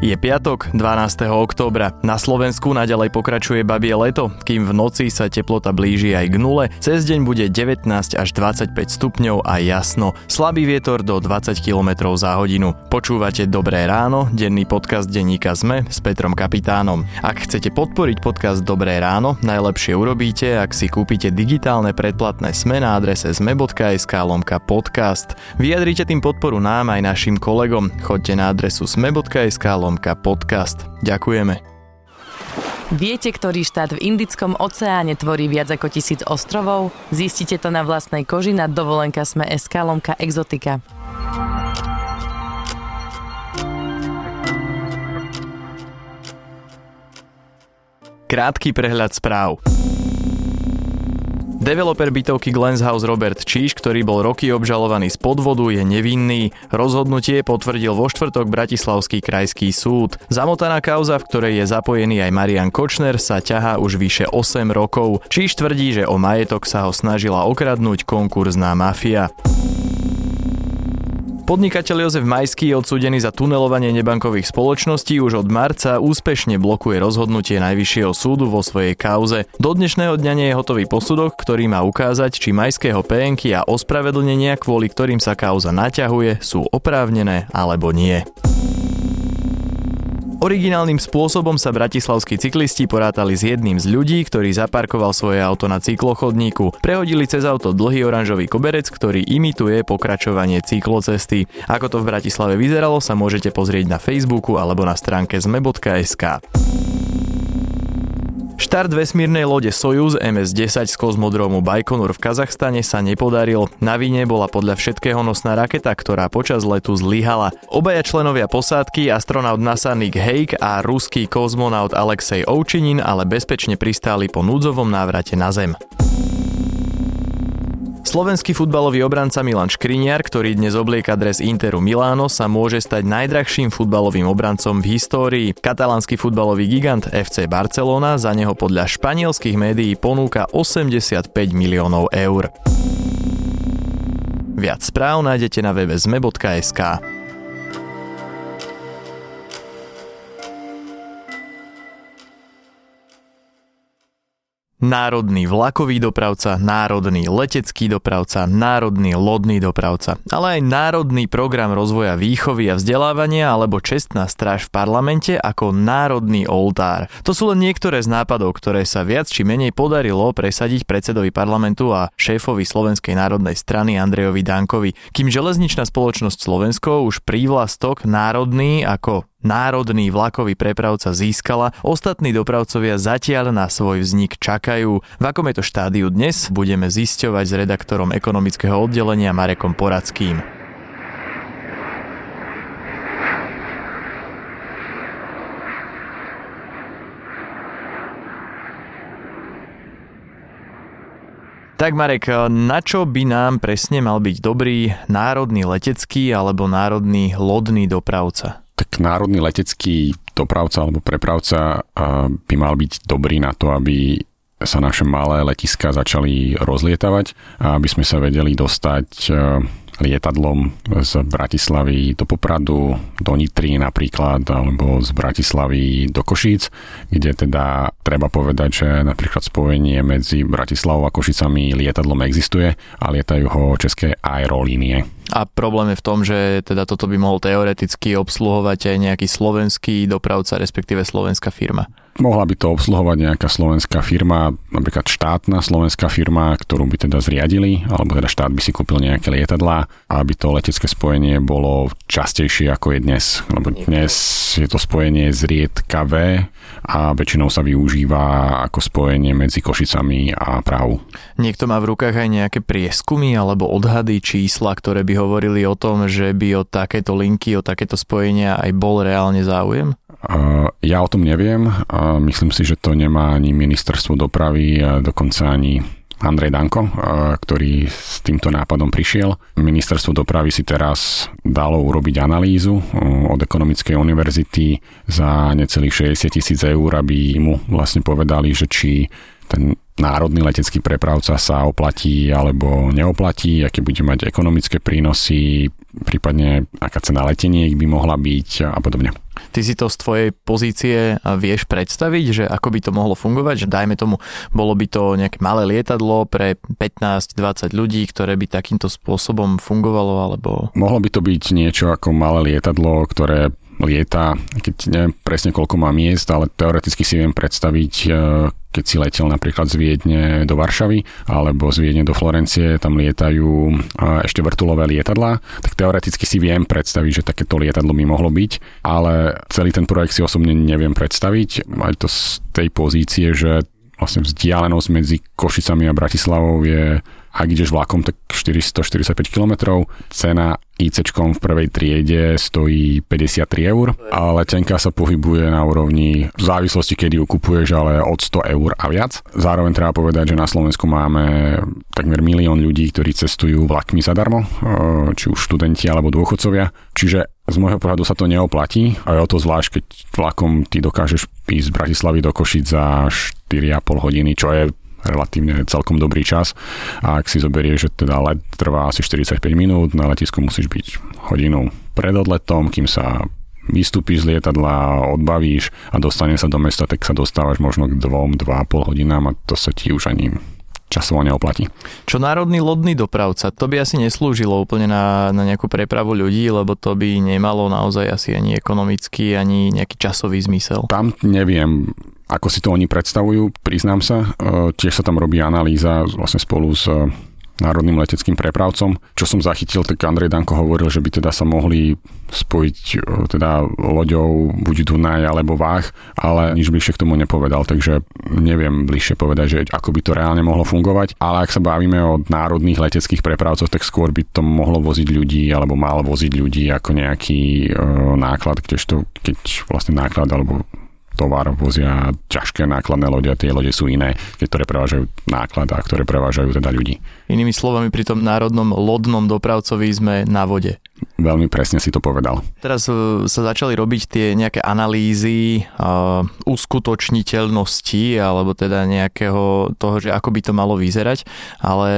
Je piatok, 12. októbra. Na Slovensku naďalej pokračuje babie leto, kým v noci sa teplota blíži aj k nule. Cez deň bude 19 až 25 stupňov a jasno. Slabý vietor do 20 km za hodinu. Počúvate Dobré ráno, denný podcast denníka ZME s Petrom Kapitánom. Ak chcete podporiť podcast Dobré ráno, najlepšie urobíte, ak si kúpite digitálne predplatné SME na adrese sme.sk lomka podcast. Vyjadrite tým podporu nám aj našim kolegom. Choďte na adresu sme.sk lomka lomka podcast. Ďakujeme. Viete, ktorý štát v Indickom oceáne tvorí viac ako tisíc ostrovov? Zistite to na vlastnej koži na dovolenka sme SK lomka exotika. Krátky prehľad správ. Developer bytovky Glens House Robert Číš, ktorý bol roky obžalovaný z podvodu, je nevinný. Rozhodnutie potvrdil vo štvrtok Bratislavský krajský súd. Zamotaná kauza, v ktorej je zapojený aj Marian Kočner, sa ťahá už vyše 8 rokov. Číš tvrdí, že o majetok sa ho snažila okradnúť konkurzná mafia. Podnikateľ Jozef Majský, odsúdený za tunelovanie nebankových spoločností, už od marca úspešne blokuje rozhodnutie Najvyššieho súdu vo svojej kauze. Do dnešného dňa nie je hotový posudok, ktorý má ukázať, či Majského PNky a ospravedlnenia, kvôli ktorým sa kauza naťahuje, sú oprávnené alebo nie. Originálnym spôsobom sa bratislavskí cyklisti porátali s jedným z ľudí, ktorý zaparkoval svoje auto na cyklochodníku. Prehodili cez auto dlhý oranžový koberec, ktorý imituje pokračovanie cyklocesty. Ako to v Bratislave vyzeralo, sa môžete pozrieť na Facebooku alebo na stránke zme.sk. Štart vesmírnej lode Soyuz MS-10 z kozmodromu Baikonur v Kazachstane sa nepodaril. Na vine bola podľa všetkého nosná raketa, ktorá počas letu zlyhala. Obaja členovia posádky, astronaut NASA Nick Hague a ruský kozmonaut Alexej Ovčinin ale bezpečne pristáli po núdzovom návrate na Zem. Slovenský futbalový obranca Milan Škriniar, ktorý dnes oblieka dres Interu Miláno, sa môže stať najdrahším futbalovým obrancom v histórii. Katalánsky futbalový gigant FC Barcelona za neho podľa španielských médií ponúka 85 miliónov eur. Viac správ nájdete na webe zme.sk. národný vlakový dopravca, národný letecký dopravca, národný lodný dopravca, ale aj národný program rozvoja výchovy a vzdelávania alebo čestná stráž v parlamente ako národný oltár. To sú len niektoré z nápadov, ktoré sa viac či menej podarilo presadiť predsedovi parlamentu a šéfovi Slovenskej národnej strany Andrejovi Dankovi, kým železničná spoločnosť Slovensko už prívlastok národný ako národný vlakový prepravca získala, ostatní dopravcovia zatiaľ na svoj vznik čakajú. V akom je to štádiu dnes, budeme zisťovať s redaktorom ekonomického oddelenia Marekom Poradským. Tak Marek, na čo by nám presne mal byť dobrý národný letecký alebo národný lodný dopravca? Tak národný letecký dopravca alebo prepravca by mal byť dobrý na to, aby sa naše malé letiska začali rozlietavať a aby sme sa vedeli dostať lietadlom z Bratislavy do Popradu, do Nitry napríklad, alebo z Bratislavy do Košíc, kde teda treba povedať, že napríklad spojenie medzi Bratislavou a Košicami lietadlom existuje a lietajú ho české aerolínie. A problém je v tom, že teda toto by mohol teoreticky obsluhovať aj nejaký slovenský dopravca, respektíve slovenská firma. Mohla by to obsluhovať nejaká slovenská firma, napríklad štátna slovenská firma, ktorú by teda zriadili, alebo teda štát by si kúpil nejaké lietadlá, aby to letecké spojenie bolo častejšie ako je dnes. Lebo dnes je to spojenie zriedkavé a väčšinou sa využíva ako spojenie medzi Košicami a Prahou. Niekto má v rukách aj nejaké prieskumy alebo odhady čísla, ktoré by hovorili o tom, že by o takéto linky, o takéto spojenia aj bol reálne záujem? Ja o tom neviem. Myslím si, že to nemá ani ministerstvo dopravy, dokonca ani Andrej Danko, ktorý s týmto nápadom prišiel. Ministerstvo dopravy si teraz dalo urobiť analýzu od ekonomickej univerzity za necelých 60 tisíc eur, aby mu vlastne povedali, že či ten národný letecký prepravca sa oplatí alebo neoplatí, aké bude mať ekonomické prínosy, prípadne aká cena leteniek by mohla byť a podobne. Ty si to z tvojej pozície vieš predstaviť, že ako by to mohlo fungovať, že dajme tomu, bolo by to nejaké malé lietadlo pre 15-20 ľudí, ktoré by takýmto spôsobom fungovalo, alebo... Mohlo by to byť niečo ako malé lietadlo, ktoré lieta, keď neviem presne koľko má miest, ale teoreticky si viem predstaviť, e, keď si letel napríklad z Viedne do Varšavy alebo z Viedne do Florencie, tam lietajú e, ešte vrtulové lietadlá, tak teoreticky si viem predstaviť, že takéto lietadlo by mohlo byť, ale celý ten projekt si osobne neviem predstaviť. Aj to z tej pozície, že vlastne vzdialenosť medzi Košicami a Bratislavou je ak ideš vlakom, tak 445 km. Cena IC v prvej triede stojí 53 eur a letenka sa pohybuje na úrovni v závislosti, kedy ju kupuješ, ale od 100 eur a viac. Zároveň treba povedať, že na Slovensku máme takmer milión ľudí, ktorí cestujú vlakmi zadarmo, eh, či už študenti alebo dôchodcovia. Čiže z môjho pohľadu sa to neoplatí a je o to zvlášť, keď vlakom ty dokážeš ísť z Bratislavy do Košic za 4,5 hodiny, čo je relatívne celkom dobrý čas. A ak si zoberieš, že teda let trvá asi 45 minút, na letisku musíš byť hodinu pred odletom, kým sa vystúpiš z lietadla, odbavíš a dostane sa do mesta, tak sa dostávaš možno k dvom, dva pol hodinám a to sa ti už ani časovo neoplatí. Čo národný lodný dopravca, to by asi neslúžilo úplne na, na nejakú prepravu ľudí, lebo to by nemalo naozaj asi ani ekonomický, ani nejaký časový zmysel. Tam neviem, ako si to oni predstavujú, priznám sa. E, tiež sa tam robí analýza vlastne spolu s národným leteckým prepravcom. Čo som zachytil, tak Andrej Danko hovoril, že by teda sa mohli spojiť e, teda loďou buď Dunaj alebo Váh, ale nič bližšie k tomu nepovedal, takže neviem bližšie povedať, že ako by to reálne mohlo fungovať, ale ak sa bavíme o národných leteckých prepravcoch, tak skôr by to mohlo voziť ľudí alebo malo voziť ľudí ako nejaký e, náklad, kdežto keď vlastne náklad alebo tovar vozia ťažké nákladné lode a tie lode sú iné, ktoré prevážajú náklad a ktoré prevážajú teda ľudí. Inými slovami, pri tom národnom lodnom dopravcovi sme na vode. Veľmi presne si to povedal. Teraz e, sa začali robiť tie nejaké analýzy uh, uskutočniteľnosti alebo teda nejakého toho, že ako by to malo vyzerať, ale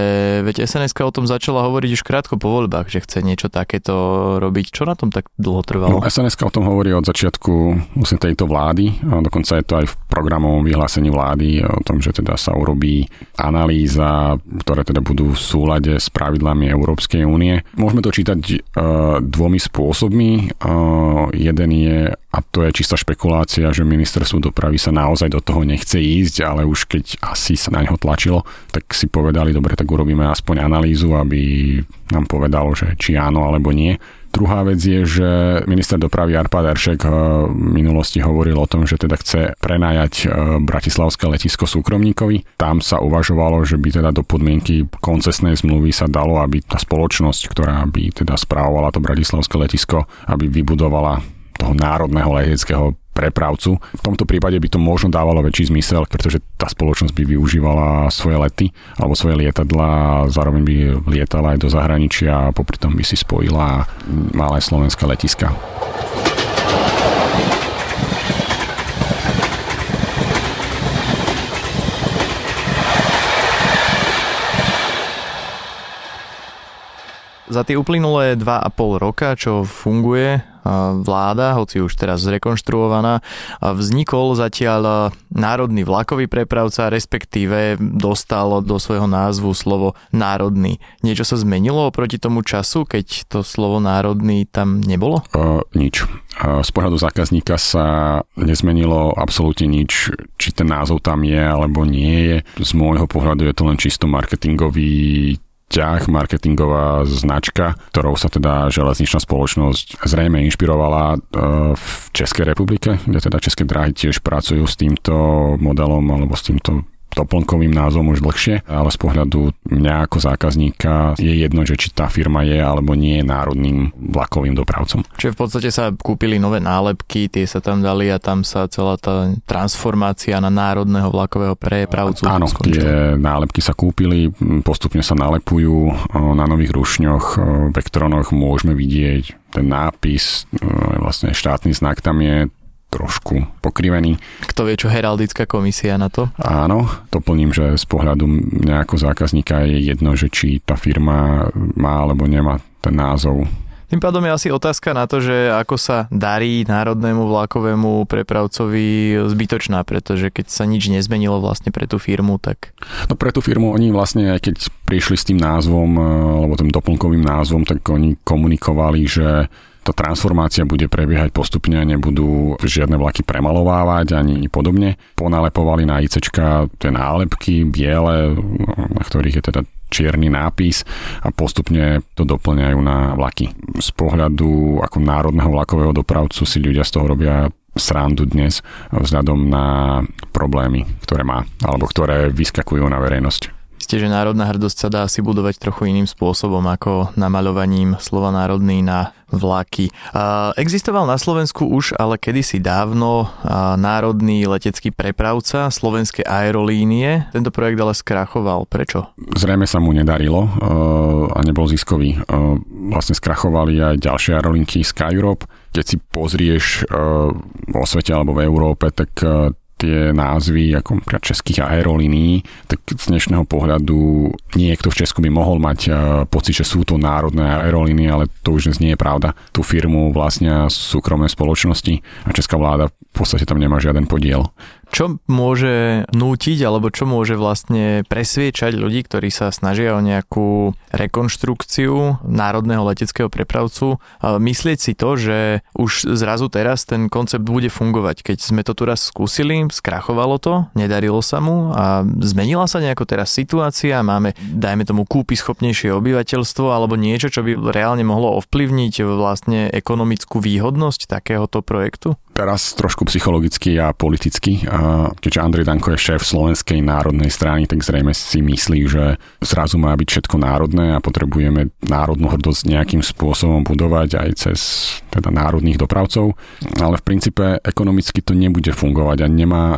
veď sns o tom začala hovoriť už krátko po voľbách, že chce niečo takéto robiť. Čo na tom tak dlho trvalo? No, sns o tom hovorí od začiatku vlastne tejto vlády, a dokonca je to aj v programovom vyhlásení vlády o tom, že teda sa urobí analýza, ktoré teda budú v súlade s pravidlami Európskej únie. Môžeme to čítať uh, dvomi spôsobmi. Jeden je, a to je čistá špekulácia, že ministerstvo dopravy sa naozaj do toho nechce ísť, ale už keď asi sa na neho tlačilo, tak si povedali, dobre, tak urobíme aspoň analýzu, aby nám povedalo, že či áno alebo nie. Druhá vec je, že minister dopravy Arpad Eršek eh, v minulosti hovoril o tom, že teda chce prenajať eh, Bratislavské letisko súkromníkovi. Tam sa uvažovalo, že by teda do podmienky koncesnej zmluvy sa dalo, aby tá spoločnosť, ktorá by teda správovala to Bratislavské letisko, aby vybudovala toho národného leteckého prepravcu. V tomto prípade by to možno dávalo väčší zmysel, pretože tá spoločnosť by využívala svoje lety alebo svoje lietadla zároveň by lietala aj do zahraničia a popri tom by si spojila malé slovenské letiska. Za tie uplynulé 2,5 roka, čo funguje vláda, hoci už teraz zrekonštruovaná, vznikol zatiaľ národný vlakový prepravca, respektíve dostal do svojho názvu slovo národný. Niečo sa zmenilo oproti tomu času, keď to slovo národný tam nebolo? Uh, nič. Z pohľadu zákazníka sa nezmenilo absolútne nič, či ten názov tam je alebo nie je. Z môjho pohľadu je to len čisto marketingový ťah, marketingová značka, ktorou sa teda železničná spoločnosť zrejme inšpirovala e, v Českej republike, kde teda České dráhy tiež pracujú s týmto modelom alebo s týmto doplnkovým názvom už dlhšie, ale z pohľadu mňa ako zákazníka je jedno, že či tá firma je alebo nie je národným vlakovým dopravcom. Čiže v podstate sa kúpili nové nálepky, tie sa tam dali a tam sa celá tá transformácia na národného vlakového prepravcu Áno, tie nálepky sa kúpili, postupne sa nalepujú na nových rušňoch, vektronoch môžeme vidieť ten nápis, vlastne štátny znak tam je, trošku pokrivený. Kto vie, čo heraldická komisia na to? Áno, doplním, že z pohľadu nejakého zákazníka je jedno, že či tá firma má alebo nemá ten názov Tým pádom je asi otázka na to, že ako sa darí národnému vlakovému prepravcovi zbytočná, pretože keď sa nič nezmenilo vlastne pre tú firmu, tak... No pre tú firmu oni vlastne, aj keď prišli s tým názvom, e, alebo tým doplnkovým názvom, tak oni komunikovali, že tá transformácia bude prebiehať postupne, nebudú žiadne vlaky premalovávať ani podobne. Ponalepovali na ICčka tie nálepky biele, na ktorých je teda čierny nápis a postupne to doplňajú na vlaky. Z pohľadu ako národného vlakového dopravcu si ľudia z toho robia srandu dnes vzhľadom na problémy, ktoré má, alebo ktoré vyskakujú na verejnosť. Isté, že národná hrdosť sa dá asi budovať trochu iným spôsobom ako namaľovaním slova národný na vlaky. Existoval na Slovensku už ale kedysi dávno národný letecký prepravca slovenské aerolínie. Tento projekt ale skrachoval. Prečo? Zrejme sa mu nedarilo a nebol ziskový. Vlastne skrachovali aj ďalšie aerolinky Skyrope. Keď si pozrieš vo svete alebo v Európe, tak tie názvy ako českých aerolínií, tak z dnešného pohľadu niekto v Česku by mohol mať e, pocit, že sú to národné aerolínie, ale to už dnes nie je pravda. Tú firmu vlastnia súkromné spoločnosti a česká vláda v podstate tam nemá žiaden podiel. Čo môže nútiť alebo čo môže vlastne presviečať ľudí, ktorí sa snažia o nejakú rekonštrukciu národného leteckého prepravcu, myslieť si to, že už zrazu teraz ten koncept bude fungovať. Keď sme to tu raz skúsili, skrachovalo to, nedarilo sa mu a zmenila sa nejako teraz situácia, máme, dajme tomu, kúpy schopnejšie obyvateľstvo alebo niečo, čo by reálne mohlo ovplyvniť vlastne ekonomickú výhodnosť takéhoto projektu? Teraz trošku psychologicky a politicky. A keďže Andrej Danko je šéf Slovenskej národnej strany, tak zrejme si myslí, že zrazu má byť všetko národné a potrebujeme národnú hrdosť nejakým spôsobom budovať aj cez teda národných dopravcov. Ale v princípe ekonomicky to nebude fungovať a nemá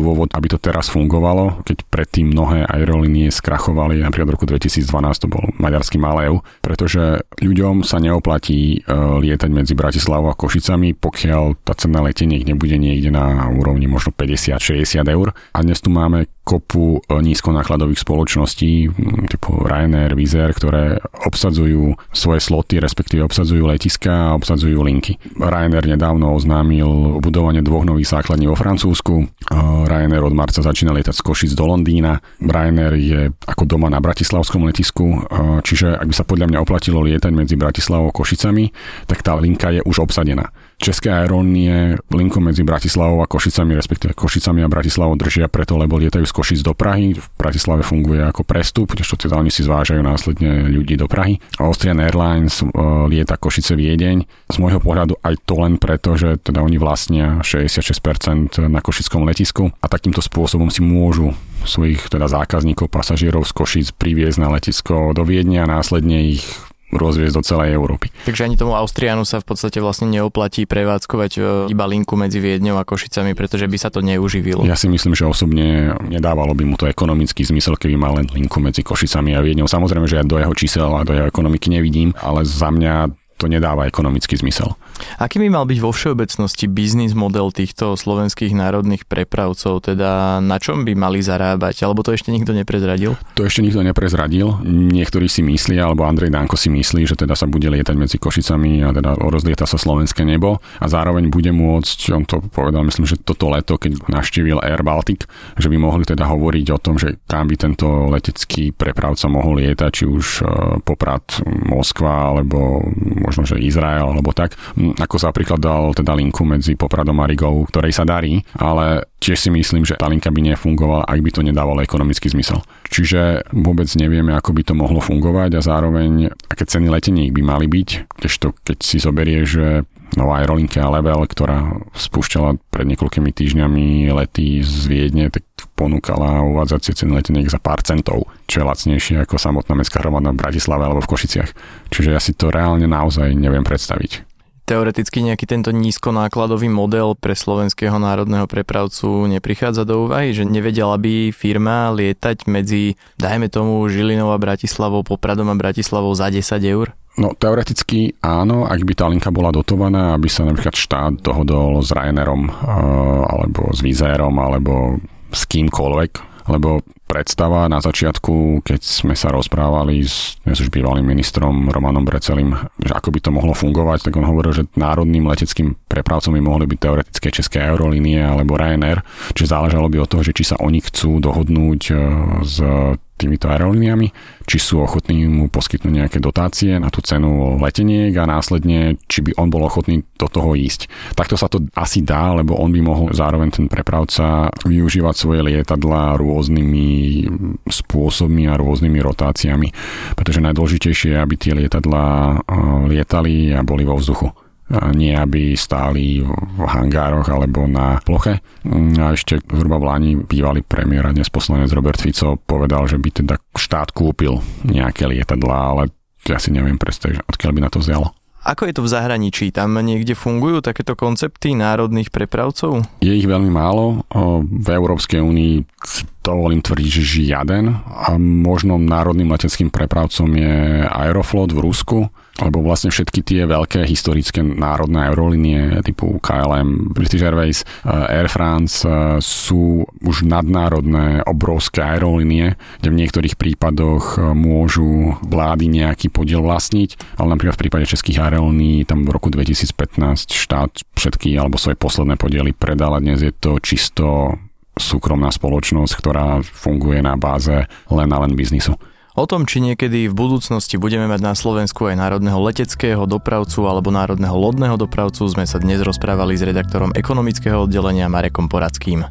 dôvod, aby to teraz fungovalo, keď predtým mnohé aerolínie skrachovali, napríklad v roku 2012 to bol maďarský Malev, pretože ľuďom sa neoplatí e, lietať medzi Bratislavou a Košicami, pokiaľ tá cena leteniek nebude niekde na úrovni možno 50-60 eur. A dnes tu máme kopu nízkonákladových spoločností typu Ryanair, Air, ktoré obsadzujú svoje sloty, respektíve obsadzujú letiska a obsadzujú linky. Ryanair nedávno oznámil budovanie dvoch nových základní vo Francúzsku. Ryanair od marca začína lietať z Košic do Londýna. Ryanair je ako doma na bratislavskom letisku, čiže ak by sa podľa mňa oplatilo lietať medzi Bratislavou a Košicami, tak tá linka je už obsadená. České aerónie linku medzi Bratislavou a Košicami, respektíve Košicami a Bratislavou držia preto, lebo lietajú z Košic do Prahy. V Bratislave funguje ako prestup, kdežto teda oni si zvážajú následne ľudí do Prahy. Austrian Airlines uh, lieta Košice Viedeň. Z môjho pohľadu aj to len preto, že teda oni vlastnia 66% na košickom letisku a takýmto spôsobom si môžu svojich teda zákazníkov, pasažierov z Košic priviesť na letisko do Viedne a následne ich rozviesť do celej Európy. Takže ani tomu Austrianu sa v podstate vlastne neoplatí prevádzkovať e, iba linku medzi Viedňou a Košicami, pretože by sa to neuživilo. Ja si myslím, že osobne nedávalo by mu to ekonomický zmysel, keby mal len linku medzi Košicami a Viedňou. Samozrejme, že ja do jeho čísel a do jeho ekonomiky nevidím, ale za mňa to nedáva ekonomický zmysel. Aký by mal byť vo všeobecnosti biznis model týchto slovenských národných prepravcov? Teda na čom by mali zarábať? Alebo to ešte nikto neprezradil? To ešte nikto neprezradil. Niektorí si myslia, alebo Andrej Danko si myslí, že teda sa bude lietať medzi Košicami a teda rozlieta sa slovenské nebo a zároveň bude môcť, on to povedal, myslím, že toto leto, keď naštívil Air Baltic, že by mohli teda hovoriť o tom, že kam by tento letecký prepravca mohol lietať, či už e, Poprad, Moskva alebo možno, že Izrael alebo tak. Ako sa napríklad dal teda linku medzi Popradom a Rigou, ktorej sa darí, ale tiež si myslím, že tá linka by nefungovala, ak by to nedávalo ekonomický zmysel. Čiže vôbec nevieme, ako by to mohlo fungovať a zároveň, aké ceny leteniek by mali byť, to, keď si zoberie, že nová aerolinka Level, ktorá spúšťala pred niekoľkými týždňami lety z Viedne, tak ponúkala uvádzacie ceny leteniek za pár centov, čo je lacnejšie ako samotná mestská hromadná v Bratislave alebo v Košiciach. Čiže ja si to reálne naozaj neviem predstaviť teoreticky nejaký tento nízkonákladový model pre slovenského národného prepravcu neprichádza do úvahy, že nevedela by firma lietať medzi, dajme tomu, Žilinou a Bratislavou, Popradom a Bratislavou za 10 eur? No teoreticky áno, ak by tá linka bola dotovaná, aby sa napríklad štát dohodol s Ryanairom alebo s Vizerom alebo s kýmkoľvek, lebo predstava na začiatku, keď sme sa rozprávali s dnes už bývalým ministrom Romanom Brecelim, že ako by to mohlo fungovať, tak on hovoril, že národným leteckým prepravcom by mohli byť teoretické české aerolínie alebo Ryanair, čiže záležalo by od toho, že či sa oni chcú dohodnúť e, s týmito aerolíniami, či sú ochotní mu poskytnúť nejaké dotácie na tú cenu leteniek a následne, či by on bol ochotný do toho ísť. Takto sa to asi dá, lebo on by mohol zároveň ten prepravca využívať svoje lietadla rôznymi spôsobmi a rôznymi rotáciami, pretože najdôležitejšie je, aby tie lietadla eh, lietali a boli vo vzduchu nie aby stáli v hangároch alebo na ploche. A ešte zhruba v Lani bývalý premiér a dnes poslanec Robert Fico povedal, že by teda štát kúpil nejaké lietadlá, ale ja si neviem predstaviť, odkiaľ by na to vzalo. Ako je to v zahraničí? Tam niekde fungujú takéto koncepty národných prepravcov? Je ich veľmi málo. V Európskej únii dovolím tvrdiť, že žiaden. A možno národným leteckým prepravcom je Aeroflot v Rusku lebo vlastne všetky tie veľké historické národné aerolínie typu KLM, British Airways, eh, Air France eh, sú už nadnárodné obrovské aerolínie, kde v niektorých prípadoch eh, môžu vlády nejaký podiel vlastniť, ale napríklad v prípade českých aerolínií tam v roku 2015 štát všetky alebo svoje posledné podiely predal dnes je to čisto súkromná spoločnosť, ktorá funguje na báze len a len biznisu. O tom, či niekedy v budúcnosti budeme mať na Slovensku aj národného leteckého dopravcu alebo národného lodného dopravcu, sme sa dnes rozprávali s redaktorom ekonomického oddelenia Marekom Poradským.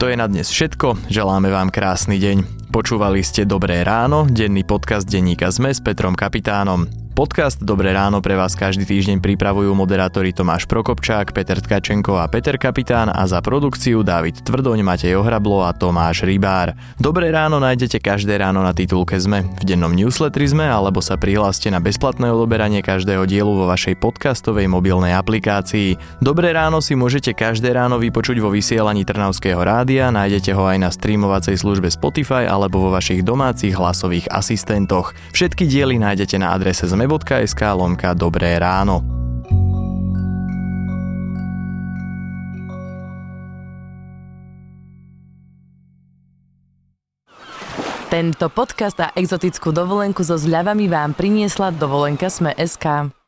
To je na dnes všetko, želáme vám krásny deň. Počúvali ste Dobré ráno, denný podcast denníka ZME s Petrom Kapitánom. Podcast Dobré ráno pre vás každý týždeň pripravujú moderátori Tomáš Prokopčák, Peter Tkačenko a Peter Kapitán a za produkciu David Tvrdoň, Matej Ohrablo a Tomáš Rybár. Dobré ráno nájdete každé ráno na titulke ZME, v dennom newsletteri ZME alebo sa prihláste na bezplatné odoberanie každého dielu vo vašej podcastovej mobilnej aplikácii. Dobré ráno si môžete každé ráno vypočuť vo vysielaní Trnavského rádia, nájdete ho aj na streamovacej službe Spotify alebo vo vašich domácich hlasových asistentoch. Všetky diely nájdete na adrese zme zme.sk lomka Dobré ráno. Tento podcast a exotickú dovolenku so zľavami vám priniesla dovolenka Sme.sk.